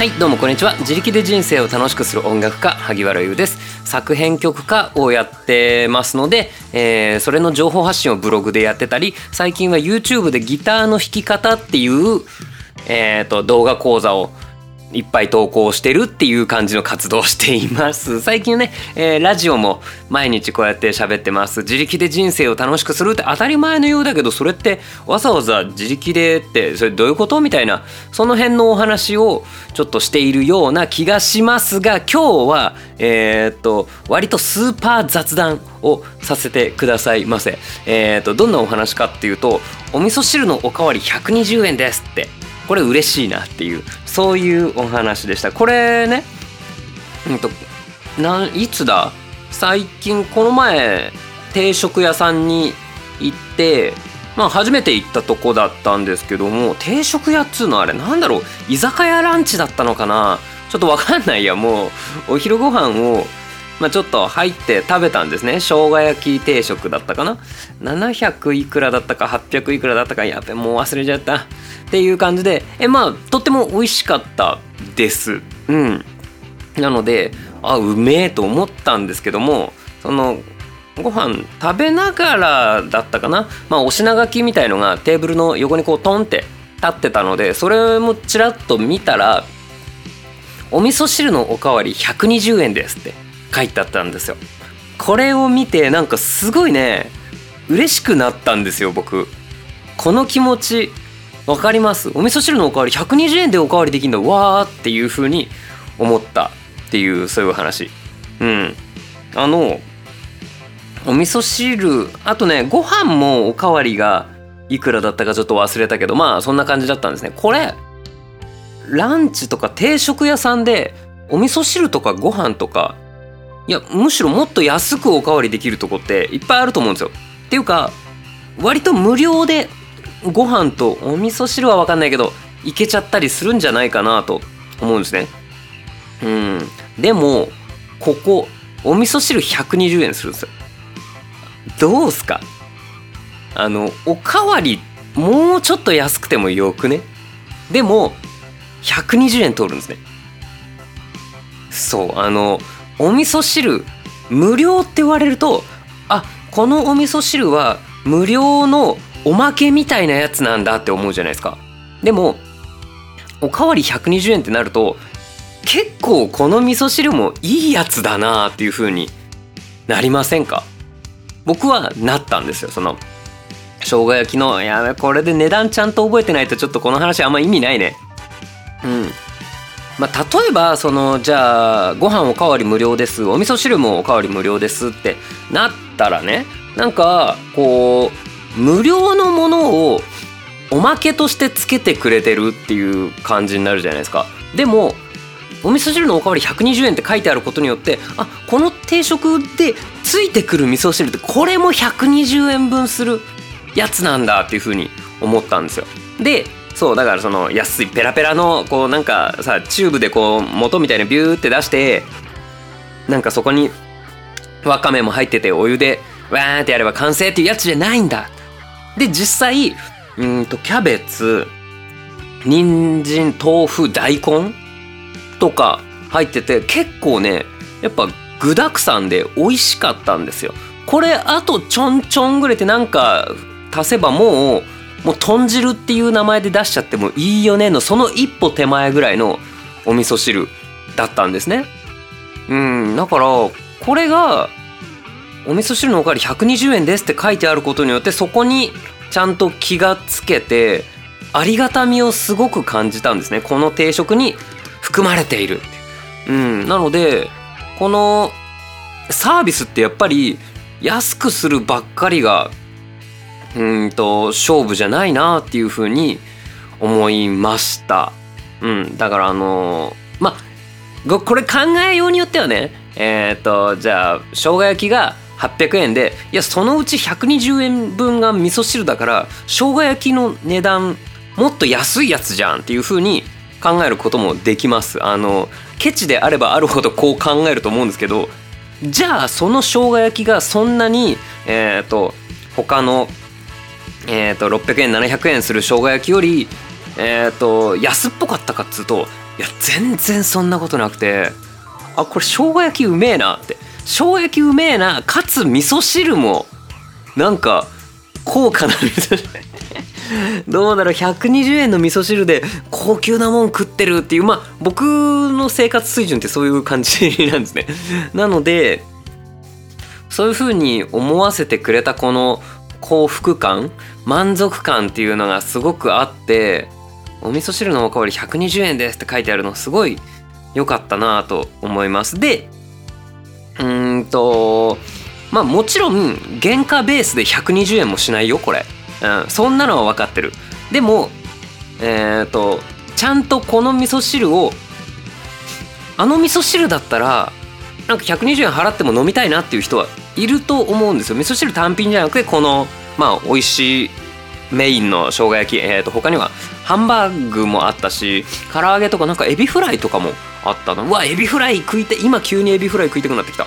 はいどうもこんにちは。自力で人生を楽しくする音楽家萩原優です。作編曲家をやってますので、えーそれの情報発信をブログでやってたり最近は YouTube でギターの弾き方っていう、えー、と動画講座をいっぱい投稿してるっていう感じの活動をしています。最近ね、えーラジオも毎日こうやって喋ってます。自力で人生を楽しくするって当たり前のようだけどそれってわざわざ自力でってそれどういうことみたいなその辺のお話をちょっとしているような気がしますが今日はえーっと割とスーパー雑談をさせてくださいませ。えーっとどんなお話かっていうとお味噌汁のおかわり120円ですって。これ嬉しいなっていうそういうお話でした。これねうんとないつだ？最近この前定食屋さんに行ってまあ初めて行ったとこだったんですけども定食屋っつうのあれなんだろう？居酒屋ランチだったのかな？ちょっとわかんないやもうお昼ご飯をまあ、ちょっと入って食べたんですね。生姜焼き定食だったかな？700いくらだったか800いくらだったかやべもう忘れちゃった。っていう感じでえまあとっても美味しかったです。うん。なのであうめえと思ったんですけどもそのご飯食べながらだったかな？まあお品書きみたいのがテーブルの横にこうトンって立ってたのでそれもちらっと見たら「お味噌汁のおかわり120円です」って書いてあったんですよ。これを見てなんかすごいね嬉しくなったんですよ僕。この気持ちわかります。お味噌汁のおかわり120円でおかわりできるんだわーっていう風に思ったっていうそういう話。うん。あのお味噌汁あとねご飯もおかわりがいくらだったかちょっと忘れたけどまあそんな感じだったんですね。これランチとか定食屋さんでお味噌汁とかご飯とかいやむしろもっと安くおかわりできるとこっていっぱいあると思うんですよ。っていうか割と無料でご飯とお味噌汁は分かんないけどいけちゃったりするんじゃないかなと思うんですね。うんでもここお味噌汁120円するんですよ。どうすか？あのおかわりもうちょっと安くてもよくね？でも120円取るんですね。そうあのお味噌汁無料って言われるとあこのお味噌汁は無料のおまけみたいなやつなんだって思うじゃないですか。でもおかわり120円ってなると結構この味噌汁もいいやつだなっていう風になりませんか？僕はなったんですよその生姜焼きのいやこれで値段ちゃんと覚えてないとちょっとこの話あんま意味ないね。うん。まあ、例えばそのじゃあご飯おかわり無料です。お味噌汁もおかわり無料ですってなったらねなんかこう無料のものをおまけとしてつけてくれてるっていう感じになるじゃないですか。でもお味噌汁のおかわり120円って書いてあることによってあこの定食でついてくる味噌汁ってこれも120円分するやつなんだっていうふうに思ったんですよ。でそうだからその安いペラペラのこうなんかさチューブでこう元みたいなビューって出してなんかそこにわかめも入っててお湯でわーってやれば完成っていうやつじゃないんだ。で実際うんとキャベツ人参豆腐大根とか入ってて結構ねやっぱ具沢山で美味しかったんですよ。これあとちょんちょんぐらいってなんか足せばもうもう豚汁っていう名前で出しちゃってもいいよねのその一歩手前ぐらいのお味噌汁だったんですね。うんだからこれがお味噌汁のおかわり120円ですって書いてあることによってそこにちゃんと気がつけてありがたみをすごく感じたんですね。この定食に含まれている。うん。なのでこのサービスってやっぱり安くするばっかりがうんと勝負じゃないなっていうふうに思いました。うん、だからあのーまごこれ考えようによってはねえっ、とじゃあ生姜焼きが800円でいやそのうち120円分が味噌汁だから生姜焼きの値段もっと安いやつじゃんっていうふうに考えることもできます。あのケチであればあるほどこう考えると思うんですけどじゃあその生姜焼きがそんなにえっ、と他のえー、と600円700円する生姜焼きより、えー、と安っぽかったかっつうといや全然そんなことなくてあこれ生姜焼きうめえなって生姜焼きうめえなかつ味噌汁もなんか高価な味噌汁。どうだろう。120円の味噌汁で高級なもん食ってるっていう。まあ僕の生活水準ってそういう感じなんですね。なのでそういう風に思わせてくれたこの幸福感満足感っていうのがすごくあってお味噌汁のおかわり120円ですって書いてあるのすごい良かったなと思います。でうんとまあもちろん原価ベースで120円もしないよこれ、うん、そんなのは分かってる。でもえっ、ー、とちゃんとこの味噌汁をあの味噌汁だったらなんか120円払っても飲みたいなっていう人はいると思うんですよ。味噌汁単品じゃなくてこのまあ美味しいメインの生姜焼き、えー、と他にはハンバーグもあったし唐揚げとかなんかエビフライとかもあったの？うわエビフライ食いて今急にエビフライ食いたくなってきた。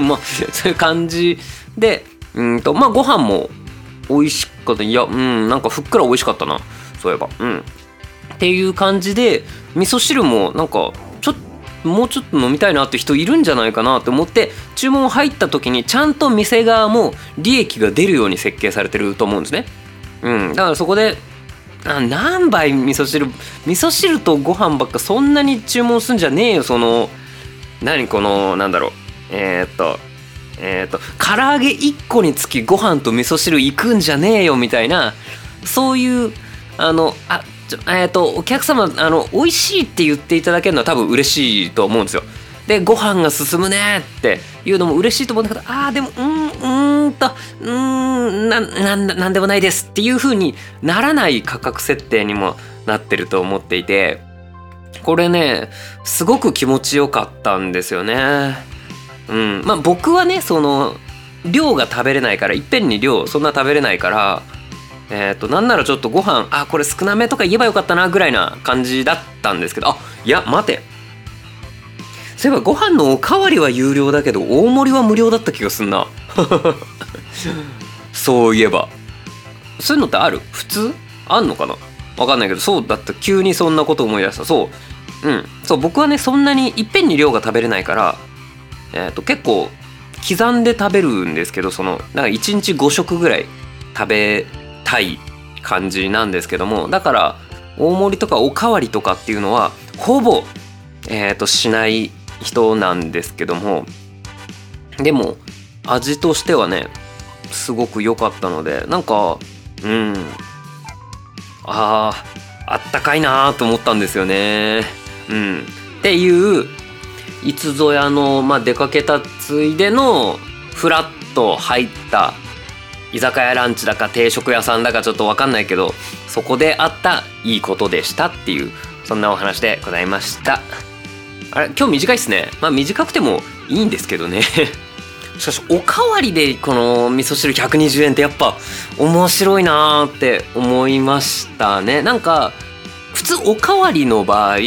ま あそういう感じでうんとまあご飯も美味しかった。いやうんなんかふっくら美味しかったな。そういえば。うん。っていう感じで味噌汁もなんかちょっともうちょっと飲みたいなって人いるんじゃないかなと思って注文入った時にちゃんと店側も利益が出るように設計されてると思うんですね。うん、だからそこで何杯味噌汁味噌汁とご飯ばっかそんなに注文すんじゃねえよその何このなんだろうえー、っとえー、っと唐揚げ1個につきご飯と味噌汁行くんじゃねえよみたいなそういうあのあえー、っとお客様あの美味しいって言っていただけるのは多分嬉しいと思うんですよ。でご飯が進むねっていうのも嬉しいと思うんだけどああでもうんうんとうんなななんでもないですっていう風にならない価格設定にもなってると思っていてこれねすごく気持ちよかったんですよね。うんまあ僕はねその量が食べれないからいっぺんに量そんな食べれないからえっ、ー、となんならちょっとご飯あこれ少なめとか言えばよかったなぐらいな感じだったんですけどあいや待てそういえばご飯のおかわりは有料だけど大盛りは無料だった気がすんな。そういえば。そういうのってある？普通？あんのかな？わかんないけどそうだった。急にそんなこと思い出した。そう。うん。そう僕はねそんなにいっぺんに量が食べれないからえっ、ー、と結構刻んで食べるんですけどそのなんか1日5食ぐらい食べたい感じなんですけどもだから大盛りとかおかわりとかっていうのはほぼえっ、ー、としない人なんですけどもでも味としてはねすごく良かったのでなんかうんあーあったかいなと思ったんですよね。うん、っていういつぞやの、まあ、出かけたついでのフラッと入った居酒屋ランチだか定食屋さんだかちょっと分かんないけどそこであったいいことでしたっていうそんなお話でございました。あれ今日短いっすね。まあ短くてもいいんですけどね。しかしおかわりでこの味噌汁120円ってやっぱ面白いなーって思いましたね。なんか普通おかわりの場合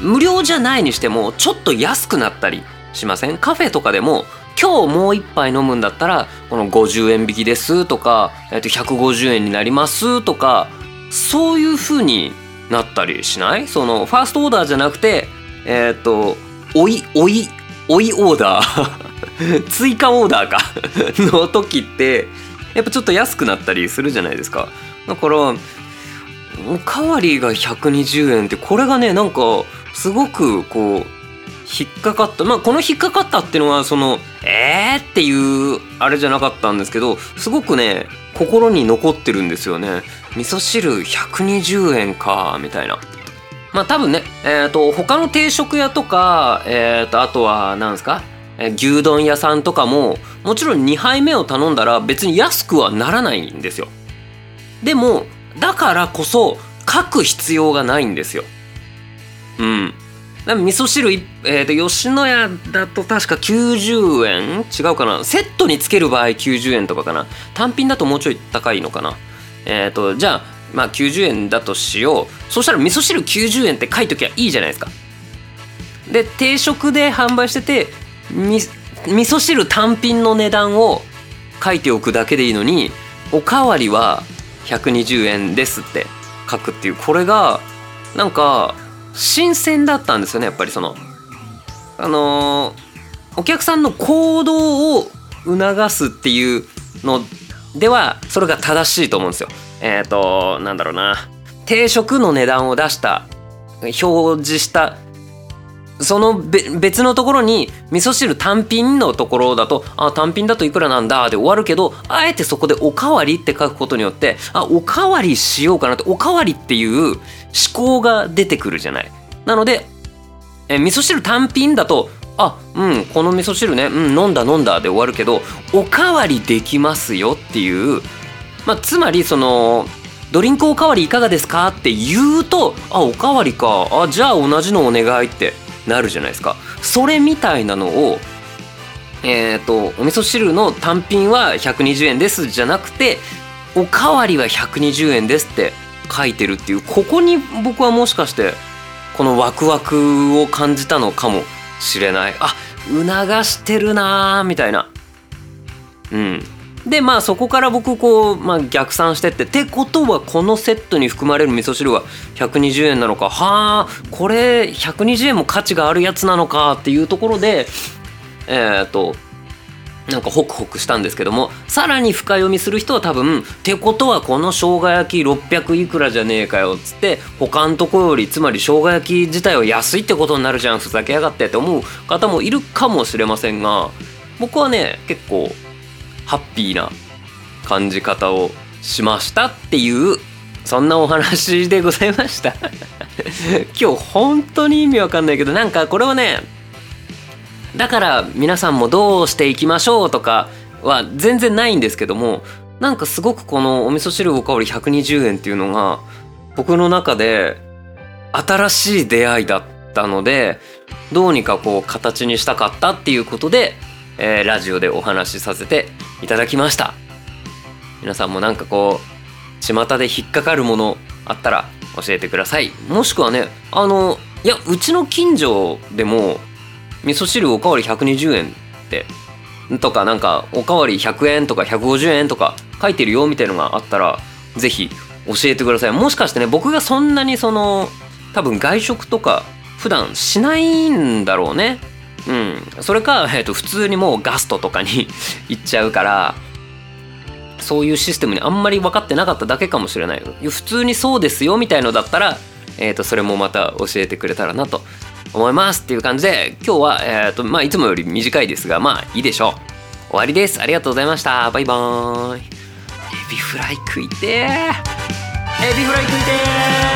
無料じゃないにしてもちょっと安くなったりしません？カフェとかでも今日もう一杯飲むんだったらこの50円引きですとか、えっと、150円になりますとかそういう風になったりしない？そのファーストオーダーじゃなくてえっ、ー、とおいおいおいオーダー。追加オーダーか。の時ってやっぱちょっと安くなったりするじゃないですか。だからおかわりが120円ってこれがねなんかすごくこう引っかかった。まあこの引っかかったっていうのはそのえーっていうあれじゃなかったんですけどすごくね心に残ってるんですよね。味噌汁120円かみたいな。まあ多分ね、えーと、他の定食屋とか、えーと、あとは何ですか、えー、牛丼屋さんとかももちろん2杯目を頼んだら別に安くはならないんですよ。でもだからこそ書く必要がないんですよ。うん。味噌汁、えーと、吉野家だと確か90円？違うかな？セットにつける場合90円とかかな。単品だともうちょい高いのかな。えっ、ー、とじゃあまあ90円だとしよう。そしたら味噌汁90円って書いときゃいいじゃないですか。で定食で販売しててみ味噌汁単品の値段を書いておくだけでいいのにおかわりは120円ですって書くっていう。これがなんか新鮮だったんですよねやっぱりその。あのー、お客さんの行動を促すっていうのではそれが正しいと思うんですよ。えっ、ー、となんだろうな定食の値段を出した表示したその別のところに味噌汁単品のところだとあ単品だといくらなんだで終わるけどあえてそこでおかわりって書くことによってあおかわりしようかなっておかわりっていう思考が出てくるじゃない。なのでえ味噌汁単品だとあうんこの味噌汁ねうん飲んだ飲んだで終わるけどおかわりできますよっていう、まあ、つまりそのドリンクおかわりいかがですかって言うとあおかわりか。あじゃあ同じのお願いってなるじゃないですか。それみたいなのをえっ、ー、とお味噌汁の単品は120円ですじゃなくておかわりは120円ですって書いてるっていうここに僕はもしかしてこのワクワクを感じたのかもしれない。あ促してるなーみたいな。うん。でまあそこから僕こう、まあ、逆算してってってことはこのセットに含まれる味噌汁は120円なのか。はあこれ120円も価値があるやつなのかっていうところでえっ、となんかホクホクしたんですけどもさらに深読みする人は多分てことはこの生姜焼き600いくらじゃねえかよっつって他のとこよりつまり生姜焼き自体は安いってことになるじゃんふざけやがってって思う方もいるかもしれませんが僕はね結構ハッピーな感じ方をしましたっていうそんなお話でございました。今日本当に意味わかんないけどなんかこれはねだから皆さんもどうしていきましょうとかは全然ないんですけどもなんかすごくこのお味噌汁おかわり120円っていうのが僕の中で新しい出会いだったのでどうにかこう形にしたかったっていうことで、えー、ラジオでお話しさせていただきました。皆さんもなんかこう巷で引っかかるものあったら教えてください。もしくはねあのいやうちの近所でも味噌汁おかわり120円ってとかなんかおかわり100円とか150円とか書いてるよみたいのがあったら是非教えてください。もしかしてね僕がそんなにその多分外食とか普段しないんだろうね。うん。それか、えー、と普通にもうガストとかに 行っちゃうからそういうシステムにあんまり分かってなかっただけかもしれない普通にそうですよみたいのだったら、えー、とそれもまた教えてくれたらなと思いますっていう感じで今日は、えーとまあ、いつもより短いですがまあいいでしょう。終わりです。ありがとうございました。バイバーイ。エビフライ食いてエビフライ食いて